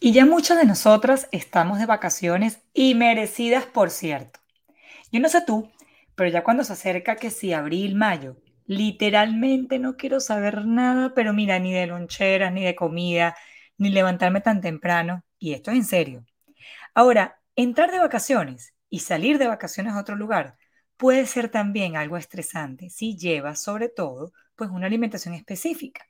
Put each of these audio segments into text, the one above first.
Y ya muchas de nosotras estamos de vacaciones y merecidas, por cierto. Yo no sé tú, pero ya cuando se acerca que si abril, mayo, literalmente no quiero saber nada, pero mira, ni de loncheras, ni de comida, ni levantarme tan temprano. Y esto es en serio. Ahora, entrar de vacaciones y salir de vacaciones a otro lugar puede ser también algo estresante si llevas sobre todo pues una alimentación específica.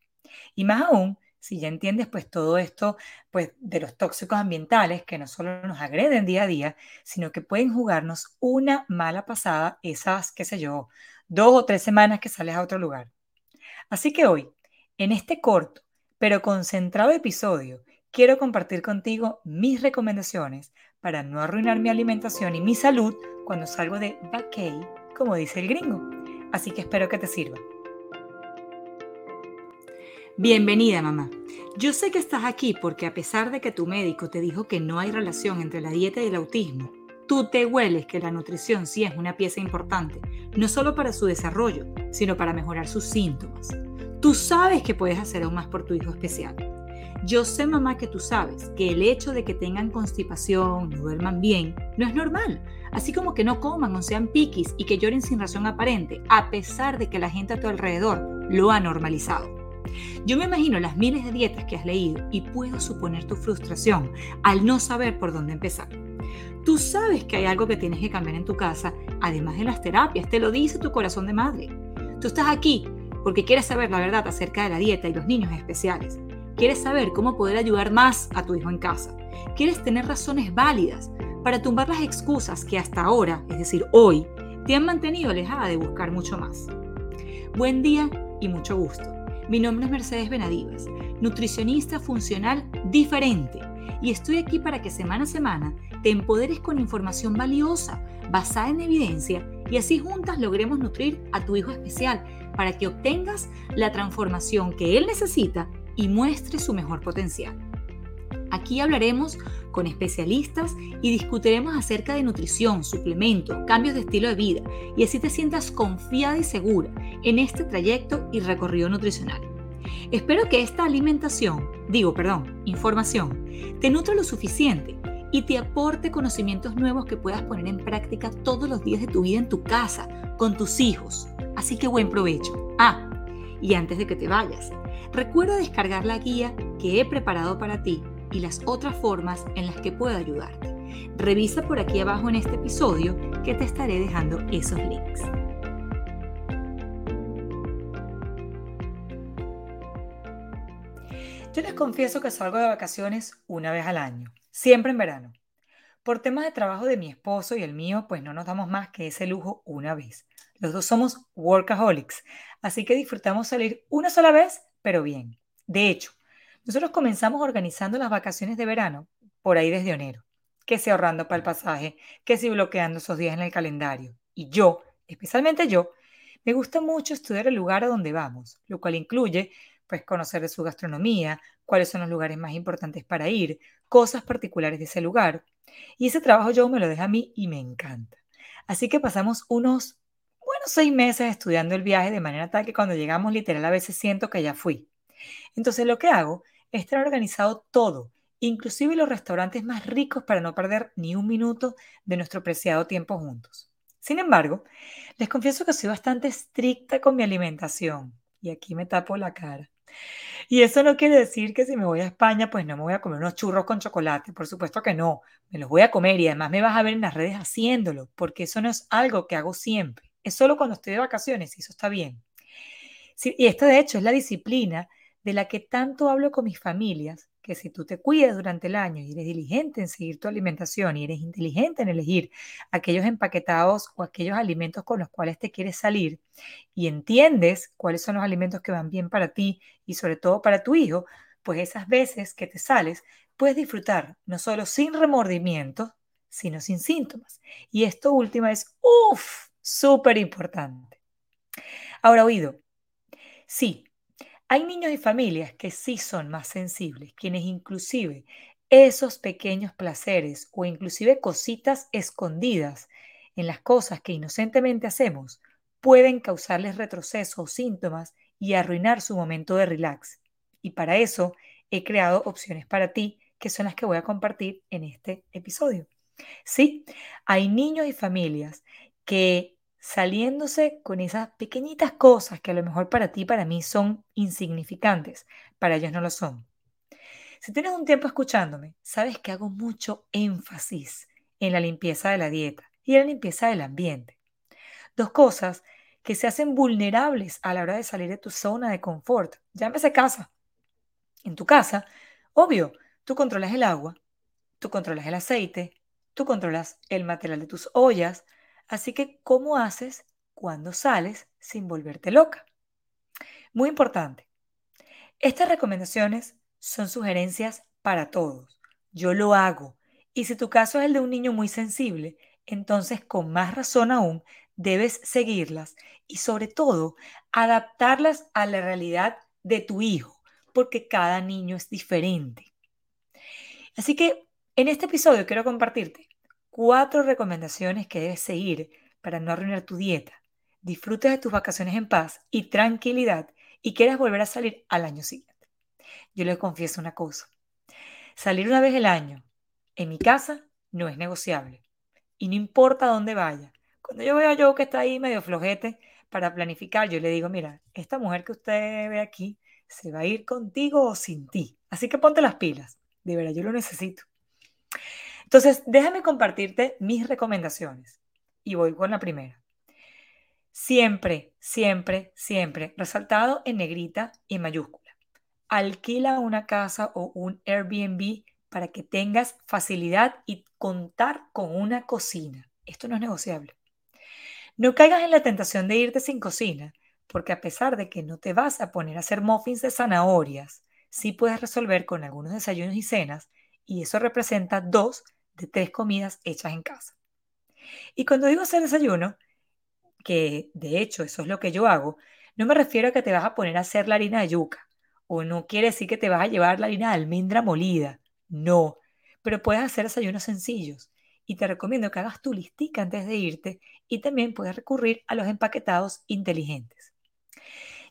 Y más aún si ya entiendes pues todo esto pues de los tóxicos ambientales que no solo nos agreden día a día, sino que pueden jugarnos una mala pasada esas, qué sé yo, dos o tres semanas que sales a otro lugar. Así que hoy, en este corto pero concentrado episodio, quiero compartir contigo mis recomendaciones para no arruinar mi alimentación y mi salud cuando salgo de vacay, como dice el gringo. Así que espero que te sirva. Bienvenida, mamá. Yo sé que estás aquí porque a pesar de que tu médico te dijo que no hay relación entre la dieta y el autismo, tú te hueles que la nutrición sí es una pieza importante, no solo para su desarrollo, sino para mejorar sus síntomas. Tú sabes que puedes hacer aún más por tu hijo especial. Yo sé, mamá, que tú sabes que el hecho de que tengan constipación, no duerman bien, no es normal. Así como que no coman o sean piquis y que lloren sin razón aparente, a pesar de que la gente a tu alrededor lo ha normalizado. Yo me imagino las miles de dietas que has leído y puedo suponer tu frustración al no saber por dónde empezar. Tú sabes que hay algo que tienes que cambiar en tu casa, además de las terapias, te lo dice tu corazón de madre. Tú estás aquí porque quieres saber la verdad acerca de la dieta y los niños especiales. Quieres saber cómo poder ayudar más a tu hijo en casa. Quieres tener razones válidas para tumbar las excusas que hasta ahora, es decir, hoy, te han mantenido alejada de buscar mucho más. Buen día y mucho gusto. Mi nombre es Mercedes Benadivas, nutricionista funcional diferente, y estoy aquí para que semana a semana te empoderes con información valiosa, basada en evidencia, y así juntas logremos nutrir a tu hijo especial para que obtengas la transformación que él necesita y muestre su mejor potencial. Aquí hablaremos con especialistas y discutiremos acerca de nutrición, suplementos, cambios de estilo de vida y así te sientas confiada y segura en este trayecto y recorrido nutricional. Espero que esta alimentación, digo, perdón, información, te nutra lo suficiente y te aporte conocimientos nuevos que puedas poner en práctica todos los días de tu vida en tu casa, con tus hijos. Así que buen provecho. Ah, y antes de que te vayas, recuerda descargar la guía que he preparado para ti y las otras formas en las que puedo ayudarte. Revisa por aquí abajo en este episodio que te estaré dejando esos links. Yo les confieso que salgo de vacaciones una vez al año, siempre en verano. Por temas de trabajo de mi esposo y el mío, pues no nos damos más que ese lujo una vez. Los dos somos workaholics, así que disfrutamos salir una sola vez, pero bien. De hecho, nosotros comenzamos organizando las vacaciones de verano por ahí desde enero, que si ahorrando para el pasaje, que si bloqueando esos días en el calendario. Y yo, especialmente yo, me gusta mucho estudiar el lugar a donde vamos, lo cual incluye pues conocer de su gastronomía, cuáles son los lugares más importantes para ir, cosas particulares de ese lugar. Y ese trabajo yo me lo deja a mí y me encanta. Así que pasamos unos buenos seis meses estudiando el viaje de manera tal que cuando llegamos literal a veces siento que ya fui. Entonces lo que hago estar organizado todo, inclusive los restaurantes más ricos para no perder ni un minuto de nuestro preciado tiempo juntos. Sin embargo, les confieso que soy bastante estricta con mi alimentación y aquí me tapo la cara. Y eso no quiere decir que si me voy a España, pues no me voy a comer unos churros con chocolate. Por supuesto que no. Me los voy a comer y además me vas a ver en las redes haciéndolo, porque eso no es algo que hago siempre. Es solo cuando estoy de vacaciones y eso está bien. y esto de hecho es la disciplina de la que tanto hablo con mis familias, que si tú te cuidas durante el año y eres diligente en seguir tu alimentación y eres inteligente en elegir aquellos empaquetados o aquellos alimentos con los cuales te quieres salir y entiendes cuáles son los alimentos que van bien para ti y sobre todo para tu hijo, pues esas veces que te sales puedes disfrutar no solo sin remordimiento, sino sin síntomas. Y esto último es, uff, súper importante. Ahora, oído, sí, hay niños y familias que sí son más sensibles, quienes inclusive esos pequeños placeres o inclusive cositas escondidas en las cosas que inocentemente hacemos pueden causarles retroceso o síntomas y arruinar su momento de relax. Y para eso he creado opciones para ti que son las que voy a compartir en este episodio. Sí, hay niños y familias que saliéndose con esas pequeñitas cosas que a lo mejor para ti, para mí son insignificantes, para ellos no lo son. Si tienes un tiempo escuchándome, sabes que hago mucho énfasis en la limpieza de la dieta y en la limpieza del ambiente. Dos cosas que se hacen vulnerables a la hora de salir de tu zona de confort. Llámese casa. En tu casa, obvio, tú controlas el agua, tú controlas el aceite, tú controlas el material de tus ollas, así que ¿cómo haces cuando sales sin volverte loca? Muy importante. Estas recomendaciones son sugerencias para todos. Yo lo hago. Y si tu caso es el de un niño muy sensible, entonces con más razón aún debes seguirlas y sobre todo adaptarlas a la realidad de tu hijo, porque cada niño es diferente. Así que en este episodio quiero compartirte cuatro recomendaciones que debes seguir para no arruinar tu dieta, disfrutes de tus vacaciones en paz y tranquilidad y quieras volver a salir al año siguiente. Yo les confieso una cosa, salir una vez al año en mi casa no es negociable y no importa dónde vaya, cuando yo veo a Joe que está ahí medio flojete para planificar, yo le digo, mira, esta mujer que usted ve aquí se va a ir contigo o sin ti. Así que ponte las pilas. De verdad, yo lo necesito. Entonces, déjame compartirte mis recomendaciones. Y voy con la primera. Siempre, siempre, siempre, resaltado en negrita y mayúscula. Alquila una casa o un Airbnb para que tengas facilidad y contar con una cocina. Esto no es negociable. No caigas en la tentación de irte sin cocina, porque a pesar de que no te vas a poner a hacer muffins de zanahorias, sí puedes resolver con algunos desayunos y cenas, y eso representa dos de tres comidas hechas en casa. Y cuando digo hacer desayuno, que de hecho eso es lo que yo hago, no me refiero a que te vas a poner a hacer la harina de yuca, o no quiere decir que te vas a llevar la harina de almendra molida, no, pero puedes hacer desayunos sencillos y te recomiendo que hagas tu listica antes de irte y también puedes recurrir a los empaquetados inteligentes.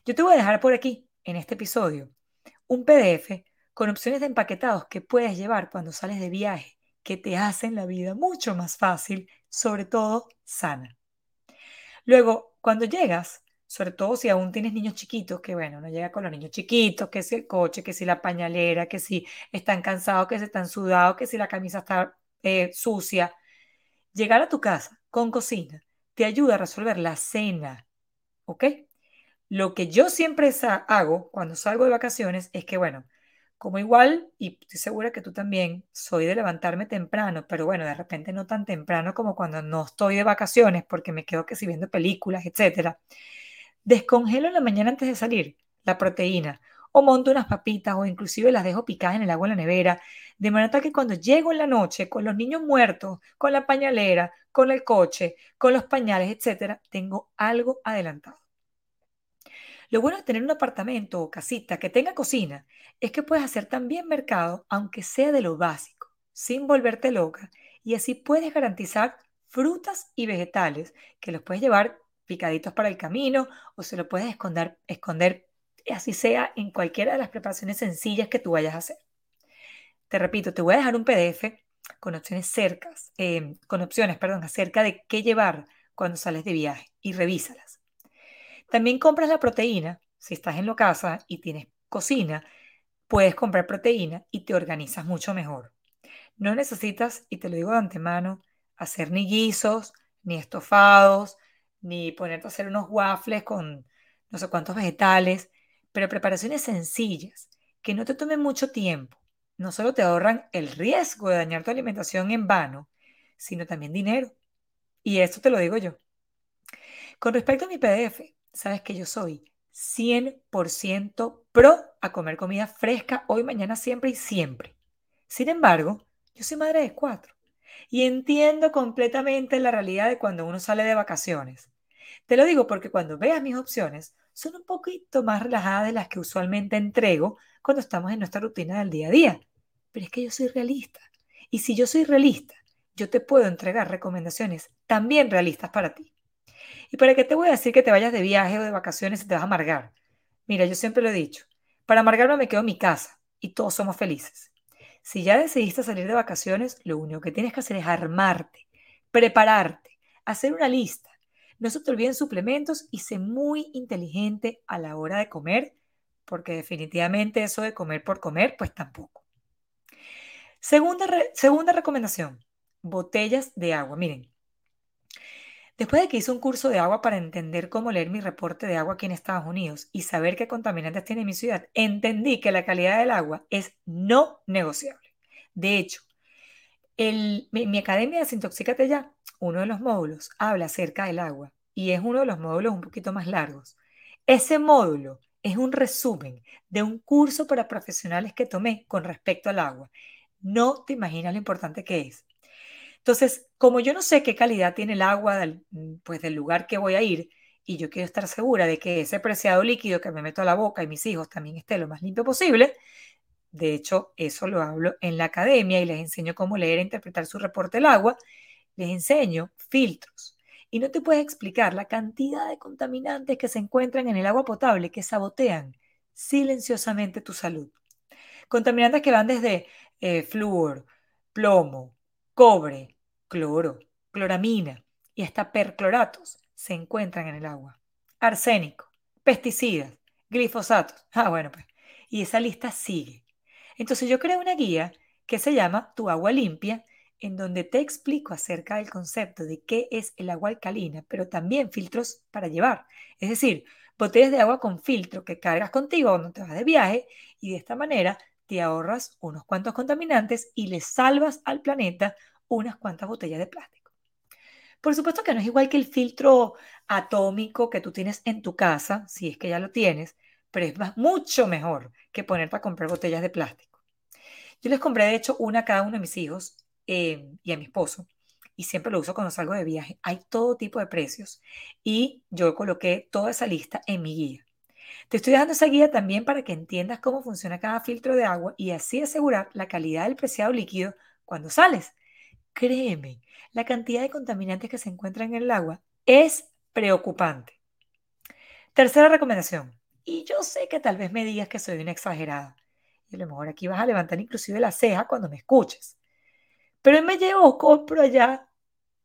Yo te voy a dejar por aquí, en este episodio, un PDF con opciones de empaquetados que puedes llevar cuando sales de viaje, que te hacen la vida mucho más fácil, sobre todo sana. Luego, cuando llegas, sobre todo si aún tienes niños chiquitos, que bueno, no llega con los niños chiquitos, que si el coche, que si la pañalera, que si están cansados, que si están sudados, que si la camisa está eh, sucia. Llegar a tu casa con cocina te ayuda a resolver la cena, ¿ok? Lo que yo siempre hago cuando salgo de vacaciones es que, bueno, como igual, y estoy segura que tú también, soy de levantarme temprano, pero bueno, de repente no tan temprano como cuando no estoy de vacaciones, porque me quedo que si viendo películas, etcétera. Descongelo en la mañana antes de salir la proteína o monto unas papitas o inclusive las dejo picadas en el agua en la nevera, de manera que cuando llego en la noche con los niños muertos, con la pañalera, con el coche, con los pañales, etcétera, tengo algo adelantado. Lo bueno de tener un apartamento o casita que tenga cocina es que puedes hacer también mercado, aunque sea de lo básico, sin volverte loca, y así puedes garantizar frutas y vegetales que los puedes llevar picaditos para el camino o se lo puedes esconder, esconder así sea en cualquiera de las preparaciones sencillas que tú vayas a hacer. Te repito, te voy a dejar un PDF con opciones cercas, em, con opciones, perdón, acerca de qué llevar cuando sales de viaje y revísalas. También compras la proteína, si estás en la casa y tienes cocina, puedes comprar proteína y te organizas mucho mejor. No necesitas, y te lo digo de antemano, hacer ni guisos, ni estofados, ni ponerte a hacer unos waffles con no sé cuántos vegetales pero preparaciones sencillas, que no te tomen mucho tiempo, no solo te ahorran el riesgo de dañar tu alimentación en vano, sino también dinero. Y esto te lo digo yo. Con respecto a mi PDF, sabes que yo soy 100% pro a comer comida fresca hoy, mañana, siempre y siempre. Sin embargo, yo soy madre de cuatro y entiendo completamente la realidad de cuando uno sale de vacaciones. Te lo digo porque cuando veas mis opciones, son un poquito más relajadas de las que usualmente entrego cuando estamos en nuestra rutina del día a día. Pero es que yo soy realista. Y si yo soy realista, yo te puedo entregar recomendaciones también realistas para ti. ¿Y para qué te voy a decir que te vayas de viaje o de vacaciones y te vas a amargar? Mira, yo siempre lo he dicho, para amargarme me quedo en mi casa y todos somos felices. Si ya decidiste salir de vacaciones, lo único que tienes que hacer es armarte, prepararte, hacer una lista. No se te olviden suplementos y sé muy inteligente a la hora de comer, porque definitivamente eso de comer por comer, pues tampoco. Segunda, segunda recomendación, botellas de agua. Miren, después de que hice un curso de agua para entender cómo leer mi reporte de agua aquí en Estados Unidos y saber qué contaminantes tiene mi ciudad, entendí que la calidad del agua es no negociable. De hecho, mi, mi, academia de Desintoxícate Ya, uno de los módulos, habla acerca del agua y es uno de los módulos un poquito más largos. Ese módulo es un resumen de un curso para profesionales que tomé con respecto al agua no te imaginas lo importante que es. Entonces, como yo no sé qué calidad tiene el agua del, mm, pues, del lugar que voy a ir, y yo quiero estar segura de que ese preciado líquido que me meto a la boca y mis hijos también esté lo más limpio posible, de hecho, eso lo hablo en la academia y les enseño cómo leer e interpretar su reporte del agua, les enseño filtros. Y no te puedes explicar la cantidad de contaminantes que se encuentran en el agua potable que sabotean silenciosamente tu salud. Contaminantes que van desde eh, flúor, plomo, cobre, cloro, cloramina y hasta percloratos se encuentran en el agua. Arsénico, pesticidas, glifosatos. Ah, bueno, pues. Y esa lista sigue. Entonces yo creo una guía que se llama Tu agua limpia, en donde te explico acerca del concepto de qué es el agua alcalina, pero también filtros para llevar. Es decir, botellas de agua con filtro que cargas contigo cuando te vas de viaje y de esta manera te ahorras unos cuantos contaminantes y le salvas al planeta unas cuantas botellas de plástico. Por supuesto que no es igual que el filtro atómico que tú tienes en tu casa, si es que ya lo tienes, pero es mucho mejor que ponerte a comprar botellas de plástico. Yo les compré, de hecho, una a cada uno de mis hijos eh, y a mi esposo, y siempre lo uso cuando salgo de viaje. Hay todo tipo de precios y yo coloqué toda esa lista en mi guía. Te estoy dando esa guía también para que entiendas cómo funciona cada filtro de agua y así asegurar la calidad del preciado líquido cuando sales. Créeme, la cantidad de contaminantes que se encuentran en el agua es preocupante. Tercera recomendación. Y yo sé que tal vez me digas que soy una exagerada. Y a lo mejor aquí vas a levantar inclusive la ceja cuando me escuches. Pero me llevo, compro allá,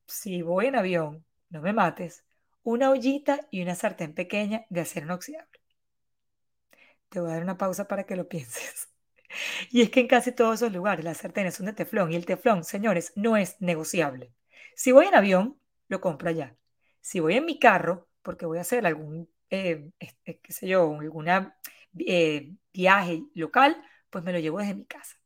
si voy en avión, no me mates, una ollita y una sartén pequeña de acero inoxidable. Te voy a dar una pausa para que lo pienses. Y es que en casi todos esos lugares las sartenes son de teflón y el teflón, señores, no es negociable. Si voy en avión, lo compro allá. Si voy en mi carro, porque voy a hacer algún, eh, qué sé yo, alguna eh, viaje local, pues me lo llevo desde mi casa.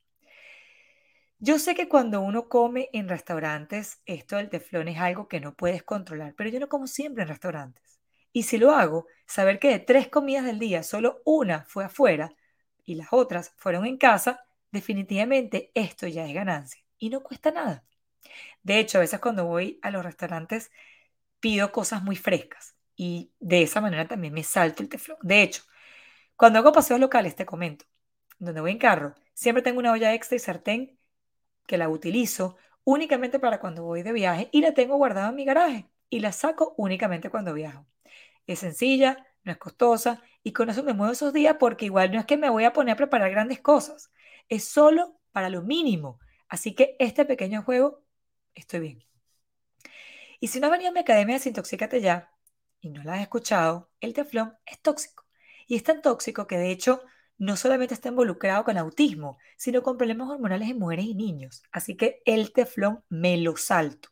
Yo sé que cuando uno come en restaurantes, esto del teflón es algo que no puedes controlar, pero yo no como siempre en restaurantes. Y si lo hago, saber que de tres comidas del día solo una fue afuera y las otras fueron en casa, definitivamente esto ya es ganancia y no cuesta nada. De hecho, a veces cuando voy a los restaurantes pido cosas muy frescas y de esa manera también me salto el teflón. De hecho, cuando hago paseos locales, te comento, donde voy en carro, siempre tengo una olla extra y sartén que la utilizo únicamente para cuando voy de viaje y la tengo guardada en mi garaje y la saco únicamente cuando viajo. Es sencilla, no es costosa y con eso me muevo esos días porque igual no es que me voy a poner a preparar grandes cosas, es solo para lo mínimo. Así que este pequeño juego, estoy bien. Y si no has venido a mi academia Desintoxícate Ya y no la has escuchado, el teflón es tóxico. Y es tan tóxico que de hecho no solamente está involucrado con autismo, sino con problemas hormonales en mujeres y niños. Así que el teflón me lo salto.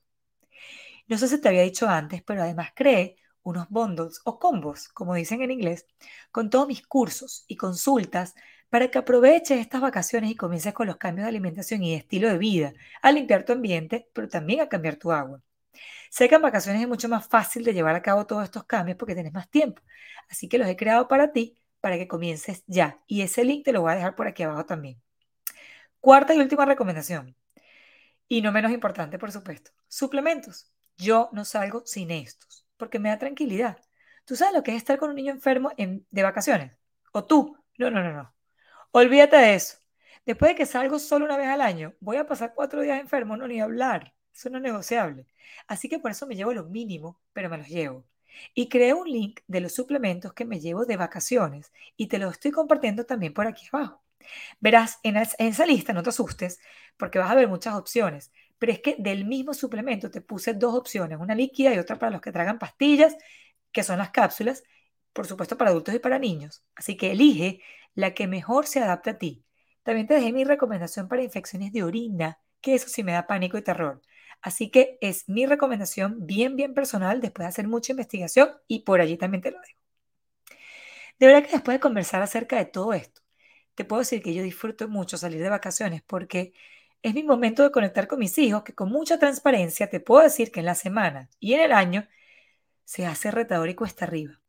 No sé si te había dicho antes, pero además cree unos bundles o combos, como dicen en inglés, con todos mis cursos y consultas para que aproveches estas vacaciones y comiences con los cambios de alimentación y de estilo de vida, a limpiar tu ambiente, pero también a cambiar tu agua. Sé que en vacaciones es mucho más fácil de llevar a cabo todos estos cambios porque tienes más tiempo, así que los he creado para ti, para que comiences ya. Y ese link te lo voy a dejar por aquí abajo también. Cuarta y última recomendación, y no menos importante, por supuesto, suplementos. Yo no salgo sin estos porque me da tranquilidad. ¿Tú sabes lo que es estar con un niño enfermo en, de vacaciones? ¿O tú? No, no, no, no. Olvídate de eso. Después de que salgo solo una vez al año, voy a pasar cuatro días enfermo, no ni hablar. Eso no es negociable. Así que por eso me llevo lo mínimo, pero me los llevo. Y creé un link de los suplementos que me llevo de vacaciones y te lo estoy compartiendo también por aquí abajo. Verás, en esa lista no te asustes porque vas a ver muchas opciones, pero es que del mismo suplemento te puse dos opciones, una líquida y otra para los que tragan pastillas, que son las cápsulas, por supuesto para adultos y para niños. Así que elige la que mejor se adapte a ti. También te dejé mi recomendación para infecciones de orina, que eso sí me da pánico y terror. Así que es mi recomendación bien, bien personal después de hacer mucha investigación y por allí también te lo dejo. De verdad que después de conversar acerca de todo esto, te puedo decir que yo disfruto mucho salir de vacaciones porque es mi momento de conectar con mis hijos, que con mucha transparencia te puedo decir que en la semana y en el año se hace retador y cuesta arriba.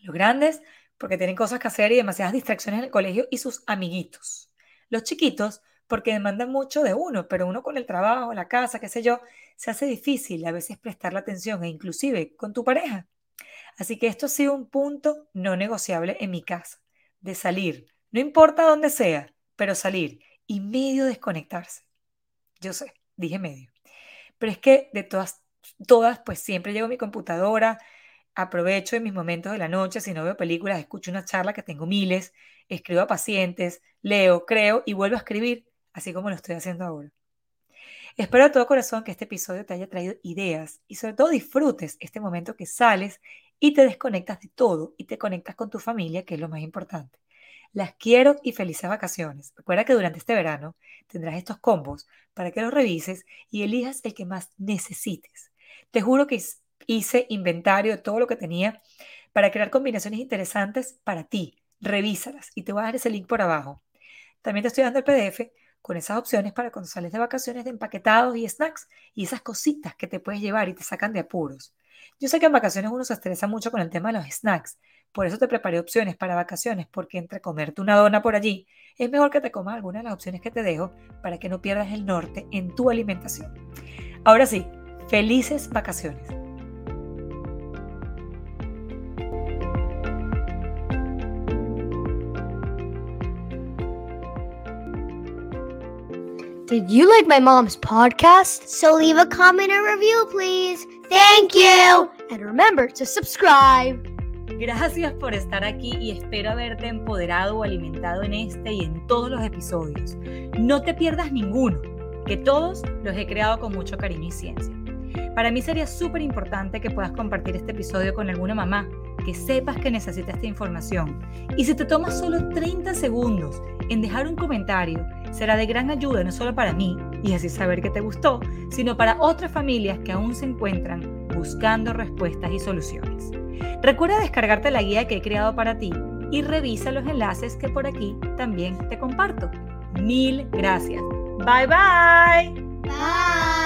Los grandes, porque tienen cosas que hacer y demasiadas distracciones en el colegio y sus amiguitos. Los chiquitos, porque demandan mucho de uno, pero uno con el trabajo, la casa, qué sé yo, se hace difícil a veces prestar la atención e inclusive con tu pareja. Así que esto ha sido un punto no negociable en mi casa, de salir, no importa dónde sea, pero salir y medio desconectarse. Yo sé, dije medio. Pero es que de todas, todas, pues siempre llevo mi computadora, aprovecho en mis momentos de la noche, si no veo películas, escucho una charla que tengo miles, escribo a pacientes, leo, creo y vuelvo a escribir, así como lo estoy haciendo ahora. Espero de todo corazón que este episodio te haya traído ideas y sobre todo disfrutes este momento que sales y te desconectas de todo y te conectas con tu familia, que es lo más importante. Las quiero y felices vacaciones. Recuerda que durante este verano tendrás estos combos para que los revises y elijas el que más necesites. Te juro que hice inventario de todo lo que tenía para crear combinaciones interesantes para ti. Revísalas y te voy a dar ese link por abajo. También te estoy dando el PDF con esas opciones para cuando sales de vacaciones de empaquetados y snacks y esas cositas que te puedes llevar y te sacan de apuros. Yo sé que en vacaciones uno se estresa mucho con el tema de los snacks, por eso te preparé opciones para vacaciones, porque entre comerte una dona por allí, es mejor que te comas alguna de las opciones que te dejo para que no pierdas el norte en tu alimentación. Ahora sí, felices vacaciones. Did you like my mom's podcast? So leave a comment or review, please. Thank you. And remember to subscribe. Gracias por estar aquí y espero haberte empoderado o alimentado en este y en todos los episodios. No te pierdas ninguno, que todos los he creado con mucho cariño y ciencia. Para mí sería súper importante que puedas compartir este episodio con alguna mamá que sepas que necesita esta información. Y si te tomas solo 30 segundos en dejar un comentario, será de gran ayuda no solo para mí y así saber que te gustó, sino para otras familias que aún se encuentran buscando respuestas y soluciones. Recuerda descargarte la guía que he creado para ti y revisa los enlaces que por aquí también te comparto. Mil gracias. Bye bye. Bye.